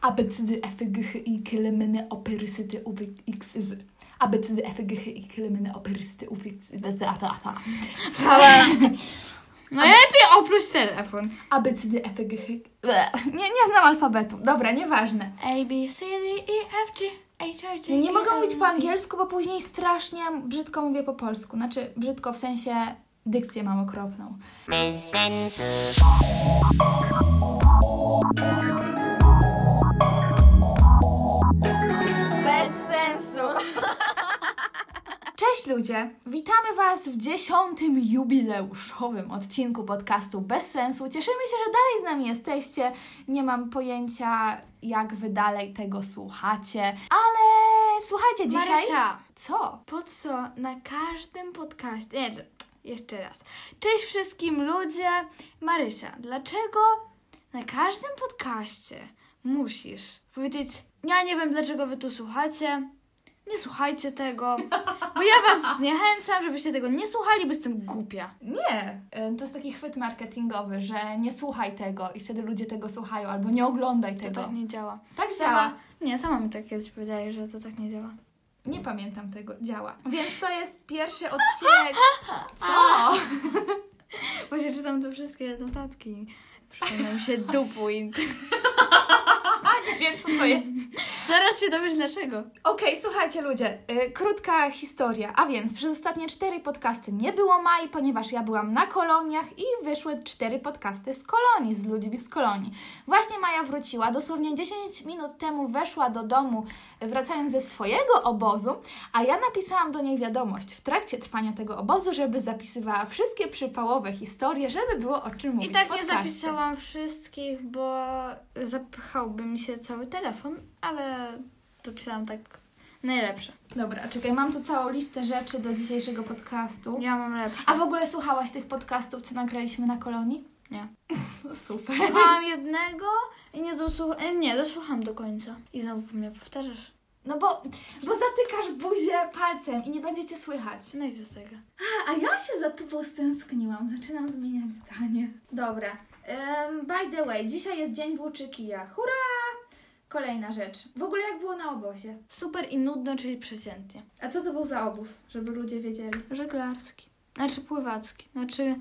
Abecedy, efegichy i kilemeny, operysyty, uwyxyzy. Abecedy, efegichy i kilemeny, operysyty, uwyxyzy. No lepiej oprócz telefon. Abecedy, efegichy... Nie, nie znam alfabetu. Dobra, nieważne. A, B, C, D, E, F, G, Ja nie mogę mówić po angielsku, bo później strasznie brzydko mówię po polsku. Znaczy, brzydko w sensie dykcję mam okropną. Bez Cześć ludzie! Witamy Was w dziesiątym jubileuszowym odcinku podcastu Bez Sensu. Cieszymy się, że dalej z nami jesteście. Nie mam pojęcia, jak Wy dalej tego słuchacie, ale słuchajcie, dzisiaj... Marysia, Co? po co na każdym podcaście... Nie, jeszcze raz. Cześć wszystkim ludzie. Marysia, dlaczego na każdym podcaście musisz powiedzieć ja nie wiem, dlaczego wy tu słuchacie, nie słuchajcie tego, bo ja was zniechęcam, żebyście tego nie słuchali, bo jestem głupia. Nie, to jest taki chwyt marketingowy, że nie słuchaj tego i wtedy ludzie tego słuchają, albo nie oglądaj To tego. tak nie działa. Tak Sama, działa. nie, sama mi tak kiedyś powiedziała, że to tak nie działa. Nie pamiętam tego. Działa. Więc to jest pierwszy odcinek. Co? Właśnie czytam te wszystkie notatki. Przypomina mi się dupwint. Nie wiem, co to jest. Zaraz się dowiesz dlaczego. Okej, słuchajcie ludzie, y, krótka historia. A więc przez ostatnie cztery podcasty nie było Mai, ponieważ ja byłam na koloniach i wyszły cztery podcasty z kolonii, z ludźmi z kolonii. Właśnie Maja wróciła, dosłownie 10 minut temu weszła do domu, y, wracając ze swojego obozu, a ja napisałam do niej wiadomość w trakcie trwania tego obozu, żeby zapisywała wszystkie przypałowe historie, żeby było o czym mówić I tak nie podcaście. zapisałam wszystkich, bo zapychałby mi się cały telefon, ale dopisałam tak najlepsze. Dobra, czekaj, mam tu całą listę rzeczy do dzisiejszego podcastu. Ja mam lepsze. A w ogóle słuchałaś tych podcastów, co nagraliśmy na kolonii? Nie. Super. Słuchałam jednego i nie dosłuchałam. Nie, dosłucham do końca. I znowu po mnie powtarzasz. No bo, bo zatykasz buzię palcem i nie będziecie słychać. No i co z tego? A ja się za tobą stęskniłam. Zaczynam zmieniać zdanie. Dobra. Em, by the way, dzisiaj jest dzień włóczy kija. Hurra! Kolejna rzecz. W ogóle jak było na obozie? Super i nudno, czyli przeciętnie. A co to był za obóz, żeby ludzie wiedzieli? Żeglarski. Znaczy pływacki. Znaczy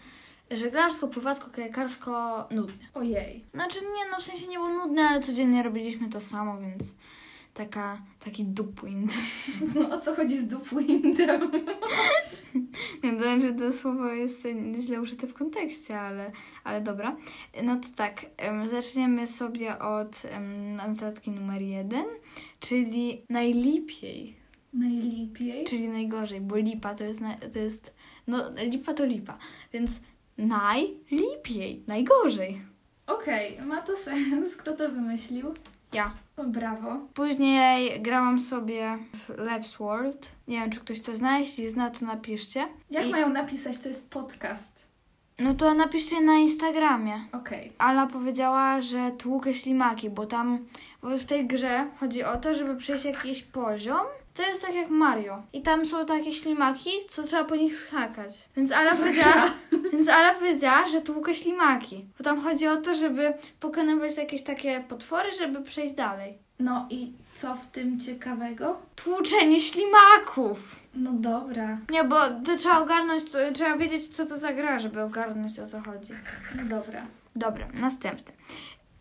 żeglarsko, pływacko, kajakarsko nudnie. Ojej. Znaczy nie, no w sensie nie było nudne, ale codziennie robiliśmy to samo, więc taka, taki dupwind. No o co chodzi z Dupwindem? Nie wiem, że to słowo jest źle użyte w kontekście, ale, ale dobra. No to tak, em, zaczniemy sobie od notatki numer jeden, czyli najlepiej, Najlepiej. czyli najgorzej, bo lipa to jest, to jest, no lipa to lipa, więc najlepiej, najgorzej. Okej, ma to sens. Kto to wymyślił? Ja. Brawo. Później grałam sobie w Labs World. Nie wiem, czy ktoś to zna, jeśli zna, to napiszcie. Jak I- mają napisać, to jest podcast? No to napiszcie na Instagramie. Okej. Ala powiedziała, że tłukę ślimaki, bo tam bo w tej grze chodzi o to, żeby przejść jakiś poziom. To jest tak jak Mario. I tam są takie ślimaki, co trzeba po nich skakać. Więc Ala powiedziała, więc Ala powiedziała, że tłukę ślimaki. Bo tam chodzi o to, żeby pokonywać jakieś takie potwory, żeby przejść dalej. No i co w tym ciekawego? Tłuczenie ślimaków! No dobra. Nie, bo to trzeba ogarnąć, to, trzeba wiedzieć, co to za gra, żeby ogarnąć o co chodzi. No dobra. Dobra, następny.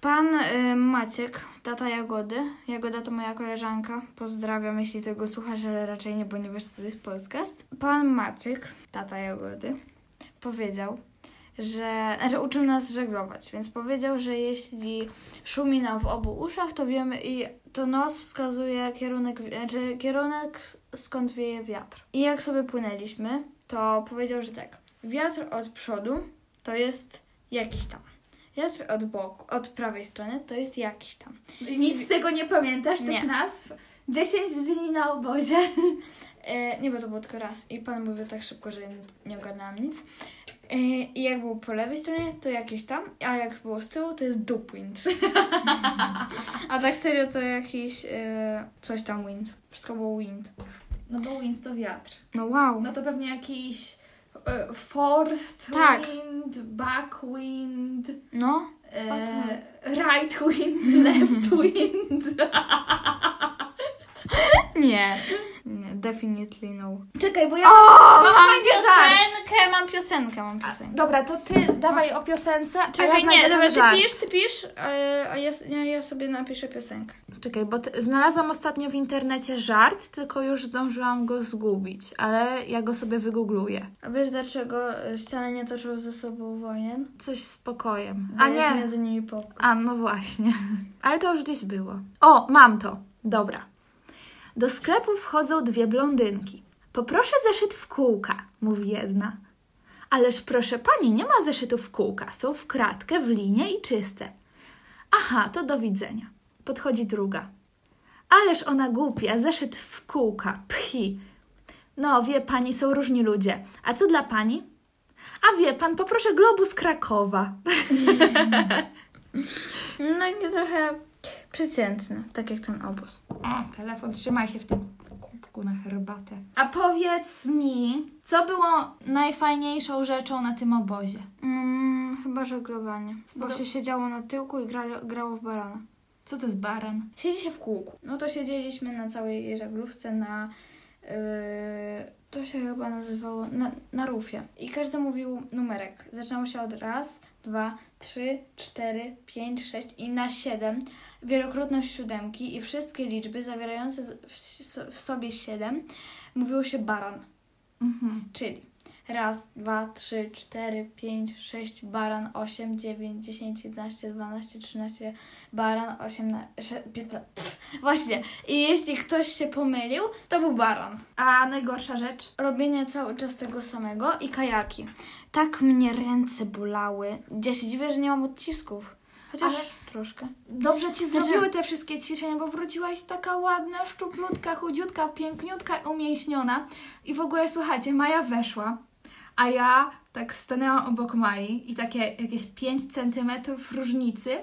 Pan y, Maciek, tata Jagody. Jagoda to moja koleżanka. Pozdrawiam, jeśli tego słuchasz, ale raczej nie, bo nie wiesz, co to jest podcast. Pan Maciek, tata Jagody, powiedział, że... Znaczy, uczył nas żeglować, więc powiedział, że jeśli szumi nam w obu uszach, to wiemy i to nos wskazuje kierunek, znaczy kierunek, skąd wieje wiatr. I jak sobie płynęliśmy, to powiedział, że tak, wiatr od przodu to jest jakiś tam. Wiatr od boku, od prawej strony to jest jakiś tam. Nic z tego nie pamiętasz, tych Nie. nazw? 10 dni na obozie. E, nie, bo to było tylko raz. I pan mówił tak szybko, że nie ogarnęłam nic. E, I jak było po lewej stronie, to jakieś tam, a jak było z tyłu, to jest dupwind. a tak serio to jakiś e, coś tam wind. Wszystko było wind. No bo wind to wiatr. No wow. No to pewnie jakiś e, fourth Tak. wind, back wind, No, E, right wind, left wind. Nie. Definitely no. Czekaj, bo ja O, mam mam żart. piosenkę, mam piosenkę, mam piosenkę. Dobra, to ty dawaj o piosence, a Czekaj, ja nie, dobra, ten ty żart. pisz, ty pisz, e, a ja, ja, ja sobie napiszę piosenkę. Czekaj, bo ty, znalazłam ostatnio w internecie żart, tylko już zdążyłam go zgubić, ale ja go sobie wygoogluję. A wiesz dlaczego e, ściany nie toczą ze sobą wojen? Coś z pokojem. A nie. między nimi pokój. A, no właśnie. Ale to już gdzieś było. O, mam to. Dobra. Do sklepu wchodzą dwie blondynki. Poproszę zeszyt w kółka, mówi jedna. Ależ proszę pani, nie ma zeszytów w kółka. Są w kratkę, w linie i czyste. Aha, to do widzenia. Podchodzi druga. Ależ ona głupia, zeszyt w kółka, pchi. No, wie pani, są różni ludzie. A co dla pani? A wie pan, poproszę globus Krakowa. No i trochę przeciętny, tak jak ten obóz. O, telefon, trzymaj się w tym kubku na herbatę. A powiedz mi, co było najfajniejszą rzeczą na tym obozie? Mm, chyba żeglowanie, bo się siedziało na tyłku i grało, grało w barana. Co to jest baran? Siedzi się w kółku. No to siedzieliśmy na całej żaglówce na... Yy, to się chyba nazywało na, na rufie. I każdy mówił numerek. Zaczynało się od raz, dwa, trzy, cztery, pięć, sześć i na siedem. Wielokrotność siódemki i wszystkie liczby zawierające w, w sobie siedem mówiło się baran. Mhm. Czyli raz, dwa, trzy, cztery, pięć, sześć, baran, osiem, dziewięć, dziesięć, jedenaście, dwanaście, trzynaście, baran, osiemnaście, piętnaście. Właśnie. I jeśli ktoś się pomylił, to był baran. A najgorsza rzecz? Robienie cały czas tego samego i kajaki. Tak mnie ręce bolały. Ja się dziwię, że nie mam odcisków. Chociaż Ale- troszkę. Dobrze ci Znaczy- zrobiły te wszystkie ćwiczenia, bo wróciłaś taka ładna, szczuplutka, chudziutka, piękniutka, umięśniona. I w ogóle słuchajcie, Maja weszła, a ja tak stanęłam obok Mai i takie jakieś 5 centymetrów różnicy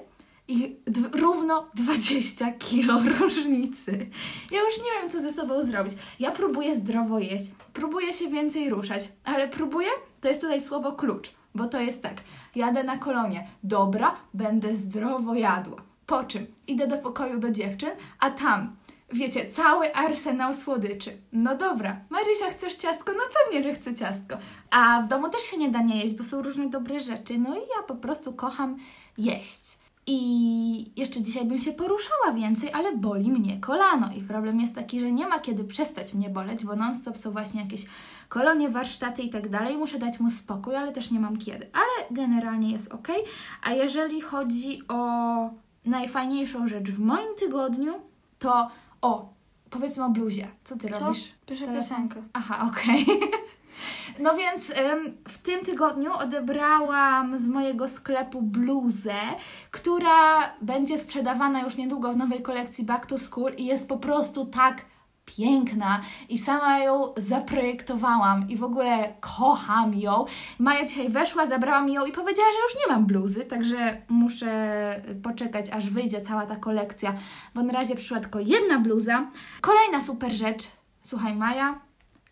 i równo 20 kilo różnicy. Ja już nie wiem, co ze sobą zrobić. Ja próbuję zdrowo jeść, próbuję się więcej ruszać, ale próbuję, to jest tutaj słowo klucz, bo to jest tak, jadę na kolonie, dobra, będę zdrowo jadła. Po czym idę do pokoju do dziewczyn, a tam, wiecie, cały arsenał słodyczy. No dobra, Marysia, chcesz ciastko? No pewnie, że chcę ciastko. A w domu też się nie da nie jeść, bo są różne dobre rzeczy. No i ja po prostu kocham jeść. I jeszcze dzisiaj bym się poruszała więcej, ale boli mnie kolano. I problem jest taki, że nie ma kiedy przestać mnie boleć, bo non-stop są właśnie jakieś kolonie, warsztaty i tak dalej. Muszę dać mu spokój, ale też nie mam kiedy. Ale generalnie jest ok. A jeżeli chodzi o najfajniejszą rzecz w moim tygodniu, to o, powiedzmy o bluzie. Co ty Co? robisz? Piszę piosenkę. Aha, okej. No więc ym, w tym tygodniu odebrałam z mojego sklepu bluzę, która będzie sprzedawana już niedługo w nowej kolekcji Back to School i jest po prostu tak piękna i sama ją zaprojektowałam i w ogóle kocham ją. Maja dzisiaj weszła, zabrała mi ją i powiedziała, że już nie mam bluzy, także muszę poczekać, aż wyjdzie cała ta kolekcja, bo na razie przyszła tylko jedna bluza. Kolejna super rzecz. Słuchaj, Maja,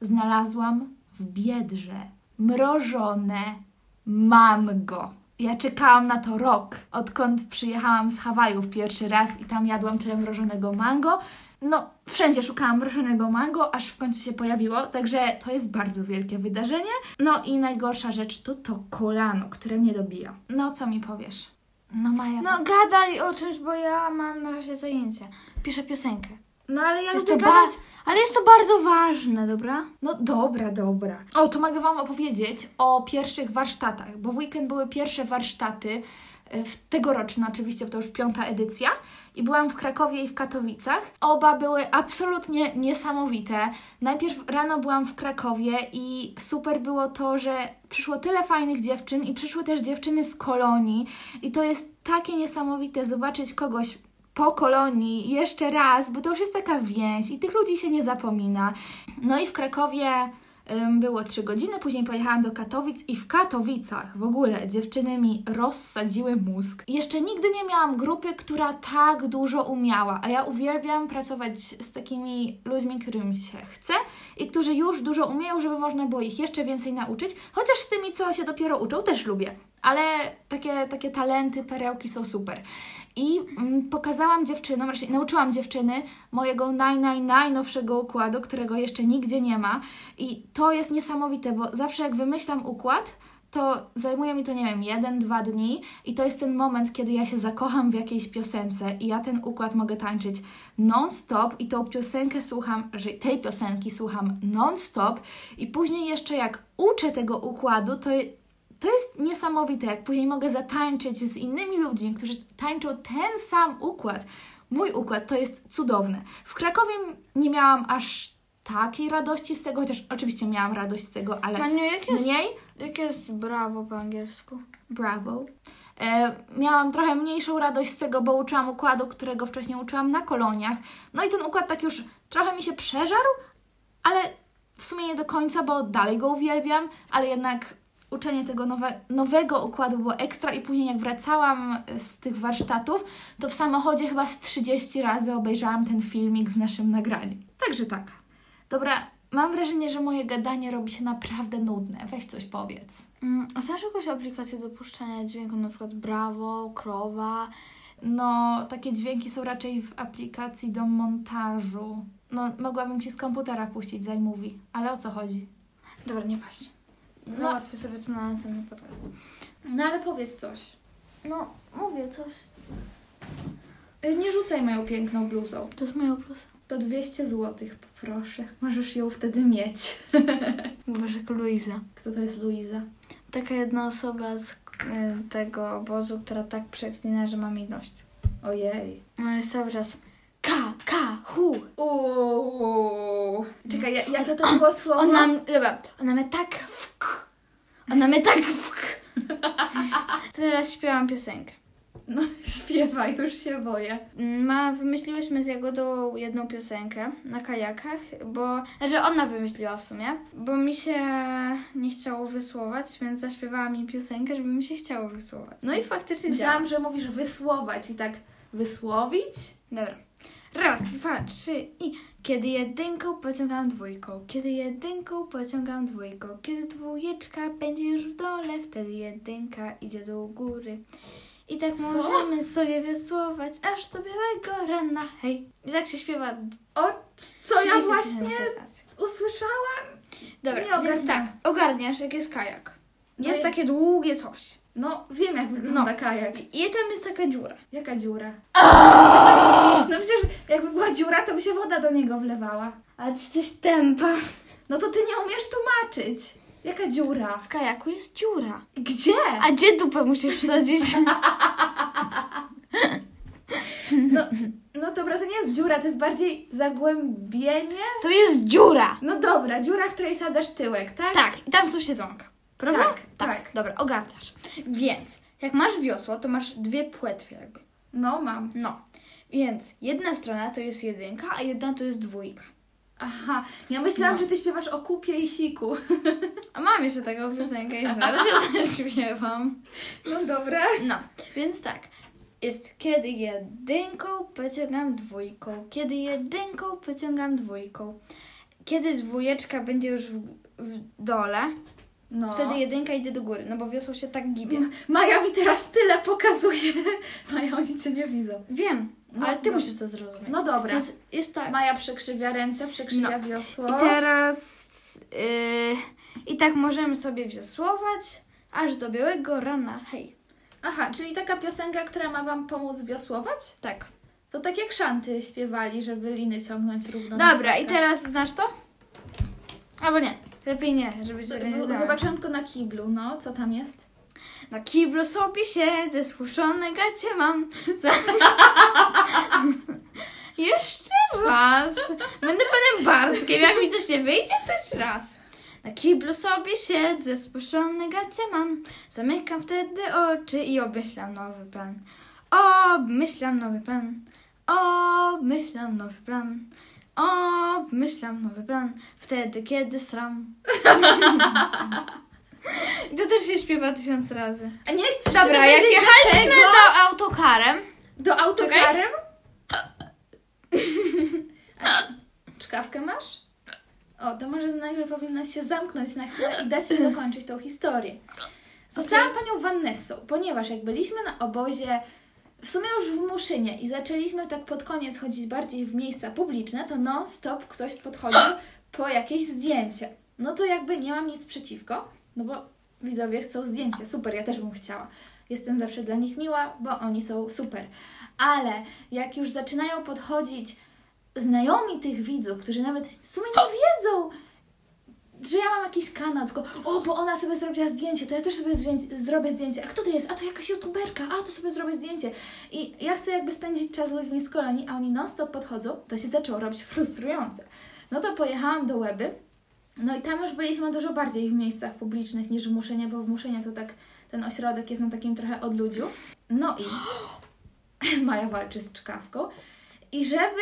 znalazłam w Biedrze mrożone mango. Ja czekałam na to rok, odkąd przyjechałam z Hawajów pierwszy raz i tam jadłam tyle mrożonego mango. No, wszędzie szukałam mrożonego mango, aż w końcu się pojawiło, także to jest bardzo wielkie wydarzenie. No i najgorsza rzecz to to kolano, które mnie dobija. No, co mi powiesz? No, Maja. No gadaj o czymś, bo ja mam na razie zajęcie. Piszę piosenkę. no ale ja Jest lubię to gadać. ale jest to bardzo ważne, dobra? No dobra, dobra. O, to mogę Wam opowiedzieć o pierwszych warsztatach, bo w weekend były pierwsze warsztaty, tegoroczne oczywiście, bo to już piąta edycja. I byłam w Krakowie i w Katowicach. Oba były absolutnie niesamowite. Najpierw rano byłam w Krakowie i super było to, że przyszło tyle fajnych dziewczyn i przyszły też dziewczyny z kolonii. I to jest takie niesamowite zobaczyć kogoś po kolonii jeszcze raz, bo to już jest taka więź i tych ludzi się nie zapomina. No i w Krakowie było trzy godziny, później pojechałam do Katowic i w Katowicach w ogóle dziewczyny mi rozsadziły mózg. Jeszcze nigdy nie miałam grupy, która tak dużo umiała, a ja uwielbiam pracować z takimi ludźmi, którym się chce i którzy już dużo umieją, żeby można było ich jeszcze więcej nauczyć, chociaż z tymi, co się dopiero uczą, też lubię. Ale takie, takie talenty, perełki są super. I mm, pokazałam dziewczynom, raczej nauczyłam dziewczyny mojego naj, naj, najnowszego układu, którego jeszcze nigdzie nie ma. I to jest niesamowite, bo zawsze jak wymyślam układ, to zajmuje mi to, nie wiem, jeden, dwa dni i to jest ten moment, kiedy ja się zakocham w jakiejś piosence i ja ten układ mogę tańczyć non-stop i tą piosenkę słucham, tej piosenki słucham non-stop i później jeszcze jak uczę tego układu, to to jest niesamowite, jak później mogę zatańczyć z innymi ludźmi, którzy tańczą ten sam układ. Mój układ to jest cudowne. W Krakowie nie miałam aż takiej radości z tego, chociaż oczywiście miałam radość z tego, ale Maniu, jak jest, mniej jak jest brawo po angielsku? Bravo. E, miałam trochę mniejszą radość z tego, bo uczyłam układu, którego wcześniej uczyłam na koloniach. No i ten układ tak już trochę mi się przeżarł, ale w sumie nie do końca, bo dalej go uwielbiam, ale jednak uczenie tego nowe, nowego układu było ekstra i później jak wracałam z tych warsztatów, to w samochodzie chyba z 30 razy obejrzałam ten filmik z naszym nagraniem. Także tak. Dobra, mam wrażenie, że moje gadanie robi się naprawdę nudne. Weź coś powiedz. Mm, a znasz jakąś aplikację do puszczania dźwięku, na przykład Bravo, Krowa? No, takie dźwięki są raczej w aplikacji do montażu. No, mogłabym Ci z komputera puścić z iMovie, ale o co chodzi? Dobra, nieważne. No. Załatwię sobie to na następny podcast. No, ale powiedz coś. No, mówię coś. Y, Nie rzucaj moją piękną bluzą. To jest moja bluza. To 200 zł, poproszę. Możesz ją wtedy mieć. Mówisz jak Luiza. Kto to jest Luiza? Taka jedna osoba z y, tego obozu, która tak przeklina, że mam jej dość. Ojej. No jest cały czas K, K, hu. Uuu. Czekaj, ja, ja to to było słowo. Ona, m- dobra, ona mnie tak wk. Ona mnie tak wk. Teraz śpiewam piosenkę. No, śpiewaj, już się boję. Ma, wymyśliłyśmy z Jagodą jedną piosenkę na kajakach, bo, znaczy ona wymyśliła w sumie, bo mi się nie chciało wysłować, więc zaśpiewałam mi piosenkę, żeby mi się chciało wysłować. No i faktycznie Myślałam, działa. że mówisz wysłować i tak wysłowić? Dobra. Raz, dwa, trzy i... Kiedy jedynką pociągam dwójką, kiedy jedynką pociągam dwójką, kiedy dwójeczka będzie już w dole, wtedy jedynka idzie do góry. I tak Co? możemy sobie wiosłować aż do białego rana, hej. I tak się śpiewa O, co ja 30 właśnie usłyszałam? Dobra, Nie więc ogarniam. tak, ogarniasz jak jest kajak. No Jest i- takie długie coś. No, wiem jak wygląda No. kajak. I tam jest taka dziura. Jaka dziura? No przecież jakby była dziura, to by się woda do niego wlewała. Ale ty jesteś tempa. No to ty nie umiesz tłumaczyć. Jaka dziura? W kajaku jest dziura. Gdzie? A gdzie dupę musisz wsadzić? No, no dobra, to nie jest dziura, to jest bardziej zagłębienie. To jest dziura. No dobra, dziura, w której sadzasz tyłek, tak? Tak, i tam są siedzonka. Prawda? Tak, tak. Dobra, ogarniasz. Więc, jak masz wiosło, to masz dwie płetwy jakby. No mam. No. Więc jedna strona to jest jedynka, a jedna to jest dwójka. Aha, ja myślałam, No. że ty śpiewasz o kupie i siku. A mam jeszcze taką piosenkę i zaraz ją zaśpiewam. No dobra. No, więc tak. Jest kiedy jedynką pociągam dwójką, kiedy jedynką pociągam dwójką. Kiedy dwójeczka będzie już w, w dole, No. wtedy jedynka idzie do góry, no bo wiosło się tak gibie. Maja mi teraz tyle pokazuje. Maja, oni cię nie widzą. Wiem, No, ale ty no. musisz to zrozumieć. No dobra. Więc jest tak. Maja przekrzywia ręce, przekrzywia No. wiosło. I teraz yy, i tak możemy sobie wiosłować aż do białego rana. Hej. Aha, czyli taka piosenka, która ma wam pomóc wiosłować? Tak. To tak jak szanty śpiewali, żeby liny ciągnąć równo Dobra, i teraz znasz to? Albo nie. Lepiej nie, żeby cię nie znała. Zobaczyłam tylko na kiblu, no, co tam jest? Na kiblu sobie siedzę, spuszczone gacie mam. Jeszcze raz. Będę panem Bartkiem, jak mi coś nie wyjdzie, to jeszcze raz. Na kiblu sobie siedzę, spuszczone gacie mam. Zamykam wtedy oczy i obmyślam nowy plan. Obmyślam nowy plan. Obmyślam nowy plan. Obmyślam nowy plan. Wtedy, kiedy sram. I to też się śpiewa tysiąc razy. A nie jest Dobra, jak jechaliśmy do autokarem, Do autokarem? A, Czkawkę masz? O, to może najpierw powinnaś się zamknąć na chwilę i dać mi dokończyć tą historię. Zostałam panią Vanessą, ponieważ jak byliśmy na obozie, w sumie już w Muszynie i zaczęliśmy tak pod koniec chodzić bardziej w miejsca publiczne, to non-stop ktoś podchodził po jakieś zdjęcie. No to jakby nie mam nic przeciwko, no bo widzowie chcą zdjęcie. Super, ja też bym chciała. Jestem zawsze dla nich miła, bo oni są super. Ale jak już zaczynają podchodzić znajomi tych widzów, którzy nawet w sumie nie wiedzą, że ja mam jakiś kanał, tylko o, bo ona sobie zrobiła zdjęcie, to ja też sobie zdjęcie, zrobię zdjęcie. A kto to jest? A to jakaś youtuberka, a to sobie zrobię zdjęcie. I ja chcę jakby spędzić czas z ludźmi z kolonii, a oni non-stop podchodzą, to się zaczęło robić frustrujące. No to pojechałam do Łeby, no i tam już byliśmy dużo bardziej w miejscach publicznych niż w Muszynie, bo w Muszynie to tak ten ośrodek jest na takim trochę odludziu. No i Maja walczy z czkawką. I żeby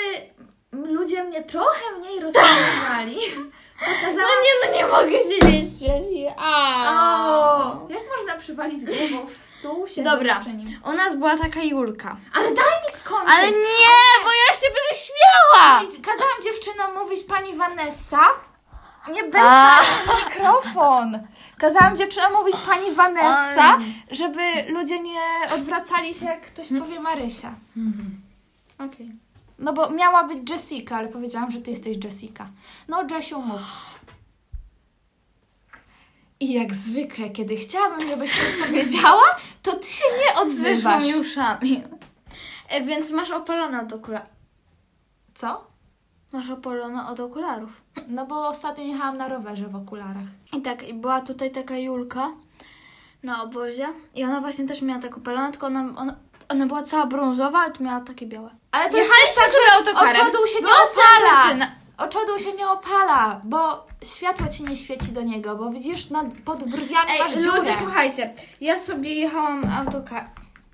ludzie mnie trochę mniej rozpoznawali, pokazałam... No nie, no nie mogę siedzieć wcześniej. O, jak można przywalić głową w stół, siedząc Dobra. przy nim? U nas była taka Julka. Ale daj mi skończyć! Ale nie, bo ja się będę śmiała. I Kazałam dziewczynom mówić pani Vanessa. Nie będę mikrofon. Kazałam dziewczynom mówić pani Vanessa, żeby ludzie nie odwracali się, jak ktoś powie Marysia. Okej. No bo miała być Jessica, ale powiedziałam, że ty jesteś Jessica. No, Jessiu, mów. I jak zwykle, kiedy chciałabym, żebyś coś powiedziała, to ty się nie odzywasz. mi uszami. E, więc masz opalone od okularów. Co? Masz opalone od okularów. No bo ostatnio jechałam na rowerze w okularach. I tak, i była tutaj taka Julka na obozie. I ona właśnie też miała tak opalone, tylko ona, ona, ona była cała brązowa, a tu miała takie białe. Ale to jest Jechaliśmy też tak, sobie autokarem. oczodół się nie opala. Serpentyna. Oczodół się nie opala, bo światło ci nie świeci do niego, bo widzisz, nad, pod brwiami masz Ej, dziurę. ludzie, słuchajcie, ja sobie jechałam autoka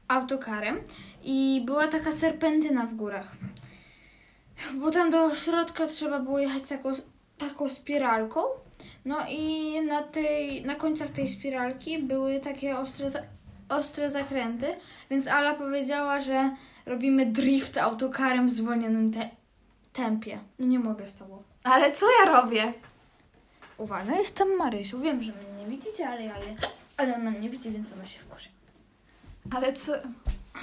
autokarem i była taka serpentyna w górach. Bo tam do środka trzeba było jechać taką, taką spiralką. No i na, tej, na końcach tej spiralki były takie ostre, za- ostre zakręty, więc Ala powiedziała, że robimy drift autokarem w zwolnionym te tempie. No nie mogę z tobą. Ale co ja robię? Uwaga, jestem Marysiu. Wiem, że mnie nie widzicie, ale ja je... Ale ona mnie widzi, więc ona się wkurzy. Ale co...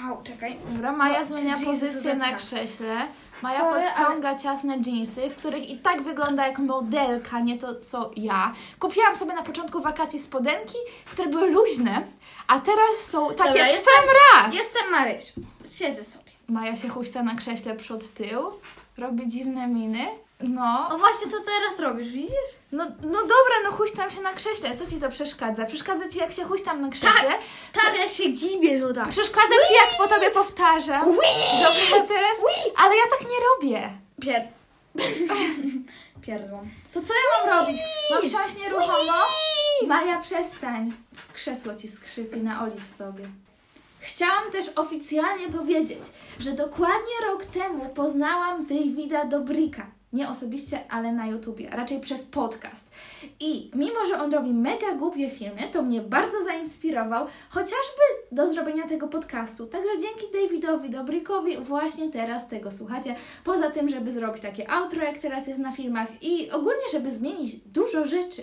Au, czekaj. Dobra, Maja No, zmienia pozycję na krześle. Maja Sorry, podciąga ciasne dżinsy, w których i tak wygląda jak modelka, nie to co ja. Kupiłam sobie na początku wakacji spodenki, które były luźne, a teraz są takie Dobra, w jestem- sam raz. Jestem Marysiu. Siedzę sobie. Maja się huśta na krześle przód tył, robi dziwne miny. No, O właśnie, co teraz robisz, widzisz? no, no dobra, no huśtam się na krześle. Co ci to przeszkadza? Przeszkadza ci jak się huśtam na krześle? Tak, jak się gibie, Luda. Przeszkadza ci jak po tobie powtarzam? Dobra, teraz? Ale ja tak nie robię. Pier... Pierdłam. To co ja mam robić? Mam siąść nieruchomo? Maja, przestań. Krzesło ci skrzypi na oliw sobie. Chciałam też oficjalnie powiedzieć, że dokładnie rok temu poznałam Davida Dobrika. Nie osobiście, ale na YouTubie, raczej przez podcast. I mimo, że on robi mega głupie filmy, to mnie bardzo zainspirował, chociażby do zrobienia tego podcastu. Także dzięki Davidowi Dobrikowi właśnie teraz tego słuchacie. Poza tym, żeby zrobić takie outro, jak teraz jest na filmach i ogólnie, żeby zmienić dużo rzeczy.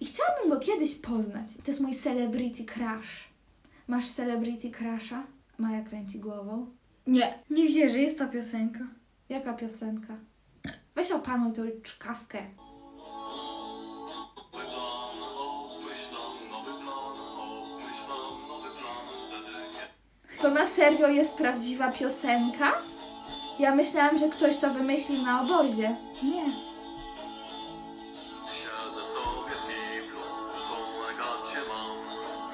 I chciałabym go kiedyś poznać. To jest mój celebrity crush. Masz celebrity crusha? Maja kręci głową. Nie, nie wierzę, jest ta piosenka. Jaka piosenka? Weź opanuj tą czkawkę. To na serio jest prawdziwa piosenka? Ja myślałam, że ktoś to wymyślił na obozie. Nie. Siedzę sobie w kiblu, spuszczone gacie mam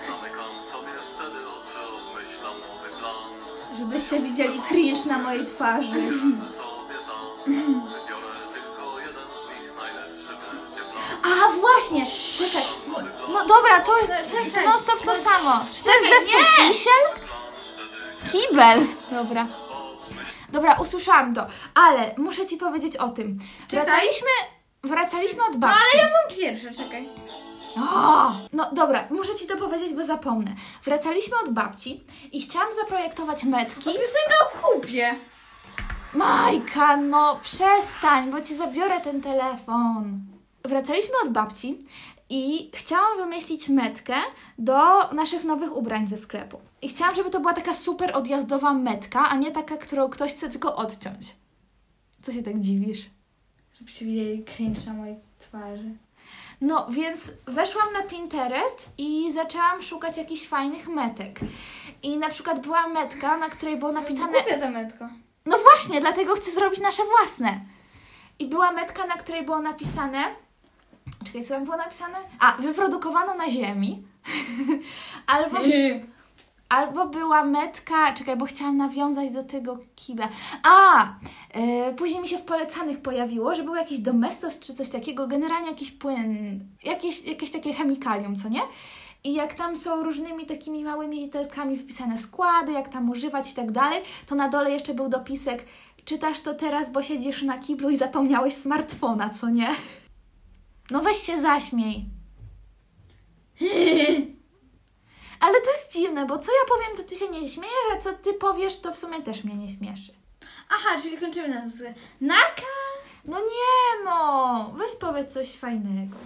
Zamykam sobie wtedy oczy, obmyślam nowy plan Żebyście widzieli cringe na mojej twarzy. Siedzę sobie tam, właśnie! Czekaj. No, no dobra, to jest Czekaj. non stop to samo. Czy to jest zespół nie! Kisiel? Kibel. Dobra. Dobra, usłyszałam to, ale muszę Ci powiedzieć o tym. Czekaj. Wracaliśmy, wracaliśmy od No babci. ale ja mam pierwsze, czekaj. O! No dobra, muszę Ci to powiedzieć, bo zapomnę. Wracaliśmy od babci i chciałam zaprojektować metki. Piosenka o kupie. Majka, no przestań, bo Ci zabiorę ten telefon. Wracaliśmy od babci I chciałam wymyślić metkę do naszych nowych ubrań ze sklepu. I chciałam, żeby to była taka super odjazdowa metka, a nie taka, którą ktoś chce tylko odciąć. Co się tak dziwisz? Żebyście widzieli cringe na mojej twarzy. No, więc weszłam na Pinterest i zaczęłam szukać jakichś fajnych metek. I na przykład była metka, na której było napisane... Głupia ta metka. No właśnie, dlatego chcę zrobić nasze własne. I była metka, na której było napisane. Czekaj, co tam było napisane? A, wyprodukowano na Ziemi. albo, albo była metka. Czekaj, bo chciałam nawiązać do tego kibla. A! e, później mi się w polecanych pojawiło, że był jakiś domestos czy coś takiego, generalnie jakiś płyn, jakieś, jakieś takie chemikalium, co nie? I jak tam są różnymi takimi małymi literkami wpisane składy, jak tam używać i tak dalej, to na dole jeszcze był dopisek czytasz to teraz, bo siedzisz na kiblu i zapomniałeś smartfona, co nie? No weź się zaśmiej. Ale to jest dziwne, bo co ja powiem, to ty się nie śmiejesz, a co ty powiesz, to w sumie też mnie nie śmieszy. Aha, czyli kończymy na tym Naka! No nie no, weź powiedz coś fajnego.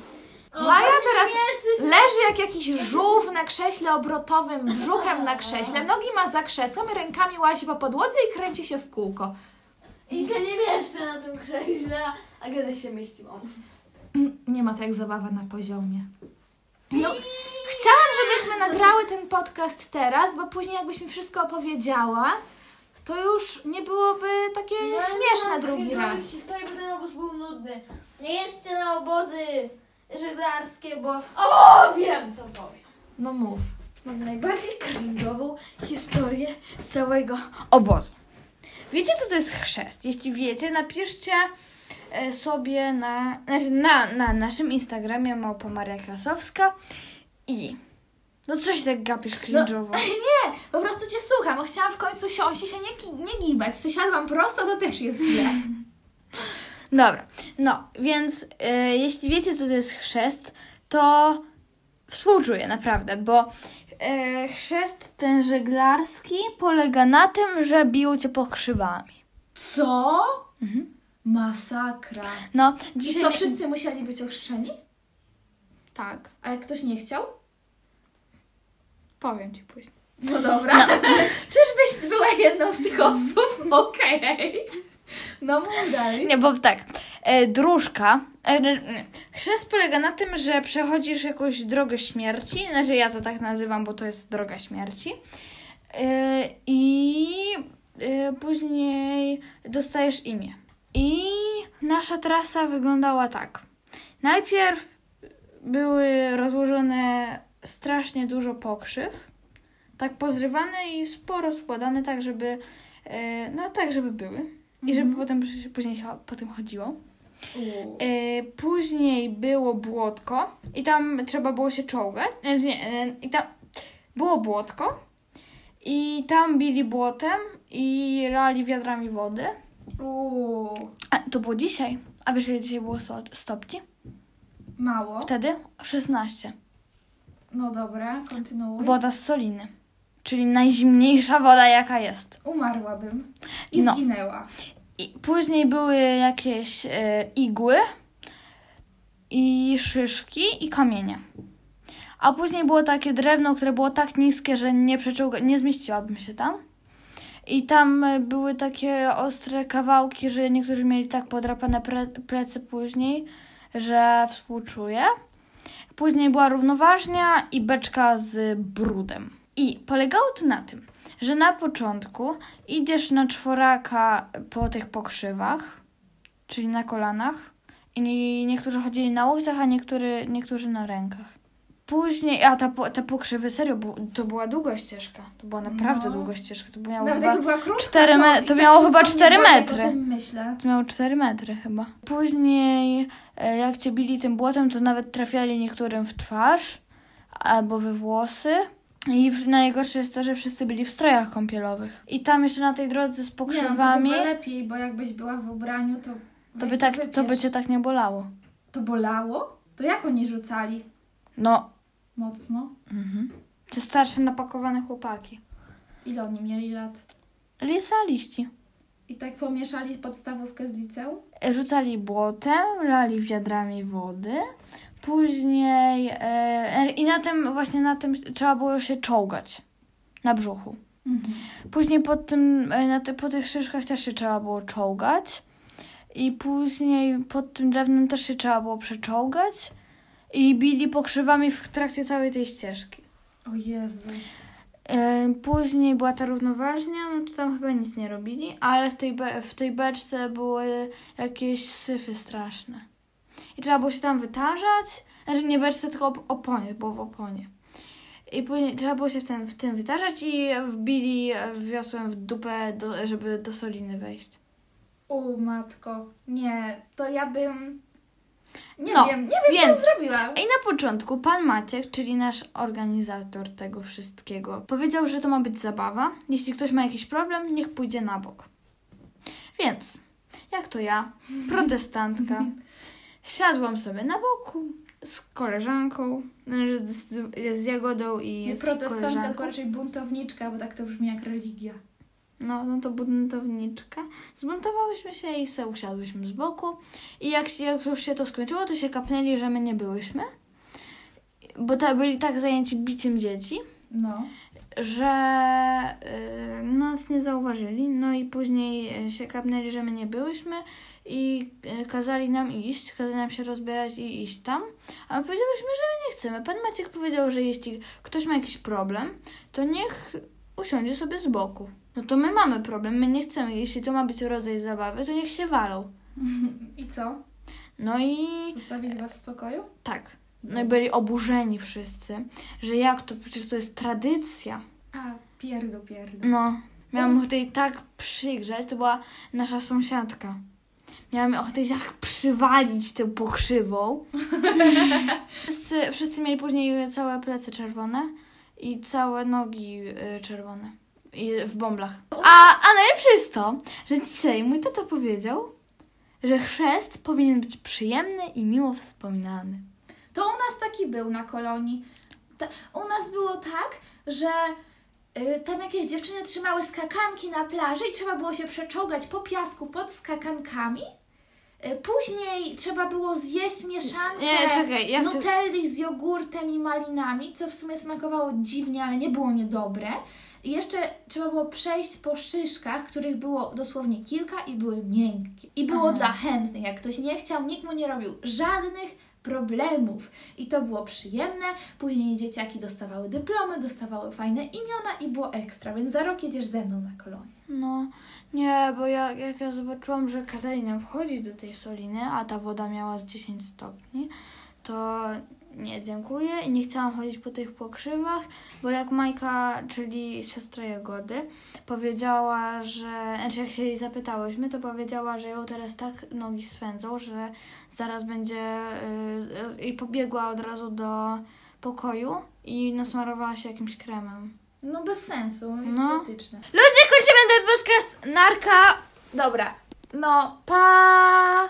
Maja teraz leży jak jakiś żółw na krześle obrotowym, brzuchem na krześle, nogi ma za krzesłem, rękami łazi po podłodze i kręci się w kółko. I się nie mieszczę na tym krześle, a kiedyś się mieściłam. Nie ma tak zabawa na poziomie. No, chciałam, żebyśmy nagrały ten podcast teraz, bo później jakbyś mi wszystko opowiedziała, to już nie byłoby takie śmieszne drugi raz. Historii, bo ten obóz był nudny. Nie jedźcie na obozy żeglarskie, bo... O, wiem co powiem. No mów. Mam najbardziej cringe'ową historię z całego obozu. Wiecie, co to jest chrzest? Jeśli wiecie, napiszcie sobie na, znaczy na, na naszym Instagramie Małpa Maria Krasowska i... No co się tak gapisz cringe'owo? Nie, po prostu cię słucham, bo chciałam w końcu siąść i się nie, nie gibać. Co siadłam prosto, to też jest źle. Dobra, no, więc e, jeśli wiecie, co to jest chrzest, to współczuję naprawdę, bo e, chrzest ten żeglarski polega na tym, że biją cię pokrzywami. Co? Masakra. No, I dzisiaj... co, wszyscy musieli być ochrzczeni? Tak, A jak ktoś nie chciał? powiem ci później. No dobra. Czyżbyś była jedną z tych osób? Okej. No mów dalej. Nie, bo tak, e, dróżka, e, chrzest polega na tym, że przechodzisz jakąś drogę śmierci, znaczy ja to tak nazywam, bo to jest droga śmierci e, i e, później dostajesz imię. I nasza trasa wyglądała tak. Najpierw były rozłożone strasznie dużo pokrzyw, tak pozrywane i sporo składane tak, żeby, e, no tak, żeby były. I żeby potem się później po tym chodziło. E, później było błotko i tam trzeba było się czołgać. E, nie, e, i tam było błotko i tam bili błotem i lali wiadrami wody. A, to było dzisiaj. A wiesz, ile dzisiaj było sto- stopni? Mało. Wtedy 16. No dobra, kontynuuj. Woda z Soliny. Czyli najzimniejsza woda, jaka jest. Umarłabym. I No. zginęła. I później były jakieś e, igły i szyszki i kamienie. A później było takie drewno, które było tak niskie, że nie, nie zmieściłabym się tam. I tam e, były takie ostre kawałki, że niektórzy mieli tak podrapane plecy później, że współczuję. Później była równoważnia i beczka z brudem. I polegało to na tym, że na początku idziesz na czworaka po tych pokrzywach, czyli na kolanach. I nie- niektórzy chodzili na łokciach, a niektóry, niektórzy na rękach. Później, a ta, te pokrzywy, serio, bu- to była długa ścieżka. To była naprawdę No. długa ścieżka. To miało Nawet chyba... była krótka, cztery me- i to tak miało wszystko chyba mnie cztery boli, jak metry. To miało 4 metry chyba. Później, e, jak cię bili tym błotem, to nawet trafiali niektórym w twarz albo we włosy. I najgorsze jest to, że wszyscy byli w strojach kąpielowych. I tam jeszcze na tej drodze z Nie, no, to pokrzywami, by lepiej, bo jakbyś była w ubraniu, to to, by tak, to by cię tak nie bolało. To bolało? To jak oni rzucali? No, Mocno. mhm. te starsze napakowane chłopaki. Ile oni mieli lat? Licealiści. I tak pomieszali podstawówkę z liceum? Rzucali błotem, lali wiadrami wody. Później e, i na tym właśnie na tym trzeba było się czołgać na brzuchu. Mhm. Później pod tym, e, na ty, po tych szyszkach też się trzeba było czołgać. I później pod tym drewnem też się trzeba było przeczołgać. I bili pokrzywami w trakcie całej tej ścieżki. O Jezu. E, Później była ta równoważnia, no to tam chyba nic nie robili, ale w tej, be- w tej beczce były jakieś syfy straszne. I trzeba było się tam wytarzać, znaczy nie beczce, tylko op- oponie, było w oponie. I później trzeba było się w tym, w tym wytarzać i wbili wiosłem w dupę, do, żeby do Soliny wejść. O matko. Nie, to ja bym... Nie No, wiem, nie wiem, co więc- bym zrobiła. I na początku pan Maciek, czyli nasz organizator tego wszystkiego, powiedział, że to ma być zabawa. Jeśli ktoś ma jakiś problem, niech pójdzie na bok. Więc, jak to ja, protestantka, siadłam sobie na boku z koleżanką, znaczy z, Jagodą i Nie z protestantka, tylko koleżanką. raczej buntowniczka, bo tak to brzmi jak religia. No, no to buntowniczka. Zbuntowałyśmy się i se usiadłyśmy z boku. I jak, się- jak już się to skończyło, to się kapnęli, że my nie byłyśmy. Bo ta, byli tak zajęci biciem dzieci, No. że y, nas nie zauważyli. No i później y, się kapnęli, że my nie byłyśmy i y, kazali nam iść, kazali nam się rozbierać i iść tam. A my powiedziałyśmy, że nie chcemy. Pan Maciek powiedział, że jeśli ktoś ma jakiś problem, to niech usiądzie sobie z boku. No to my mamy problem, my nie chcemy. Jeśli to ma być rodzaj zabawy, to niech się walą. I co? No i Zostawili was w spokoju? tak. No i byli oburzeni wszyscy, że jak to, przecież to jest tradycja. A, pierdu, pierdu. No, miałam ochotę jej tak przygrzać, to była nasza sąsiadka. Miałam ochotę jej tak przywalić tą pokrzywą. wszyscy, wszyscy mieli później całe plecy czerwone i całe nogi y, czerwone. W bąblach. A, a najlepsze jest to, że dzisiaj mój tata powiedział, że chrzest powinien być przyjemny i miło wspominany. To u nas taki był na kolonii. Ta, u nas było tak, że y, tam jakieś dziewczyny trzymały skakanki na plaży i trzeba było się przeczołgać po piasku pod skakankami. Y, Później trzeba było zjeść mieszankę Nie, czekaj, nutelli z jogurtem i malinami, co w sumie smakowało dziwnie, ale nie było niedobre. I jeszcze trzeba było przejść po szyszkach, których było dosłownie kilka i były miękkie. I było Aha. dla chętnych. Jak ktoś nie chciał, nikt mu nie robił żadnych problemów. I to było przyjemne. Później dzieciaki dostawały dyplomy, dostawały fajne imiona i było ekstra. Więc za rok jedziesz ze mną na kolonię. No, nie, bo ja, jak ja zobaczyłam, że kazali nam wchodzić do tej soliny, a ta woda miała z 10 stopni, to nie, dziękuję i nie chciałam chodzić po tych pokrzywach, bo jak Majka, czyli siostra Jagody, powiedziała, że, znaczy jak się jej zapytałyśmy, to powiedziała, że ją teraz tak nogi swędzą, że zaraz będzie y, y, i pobiegła od razu do pokoju i nasmarowała się jakimś kremem. No bez sensu, No. Ludzie, kończymy ten podcast. Narka! Dobra, no pa!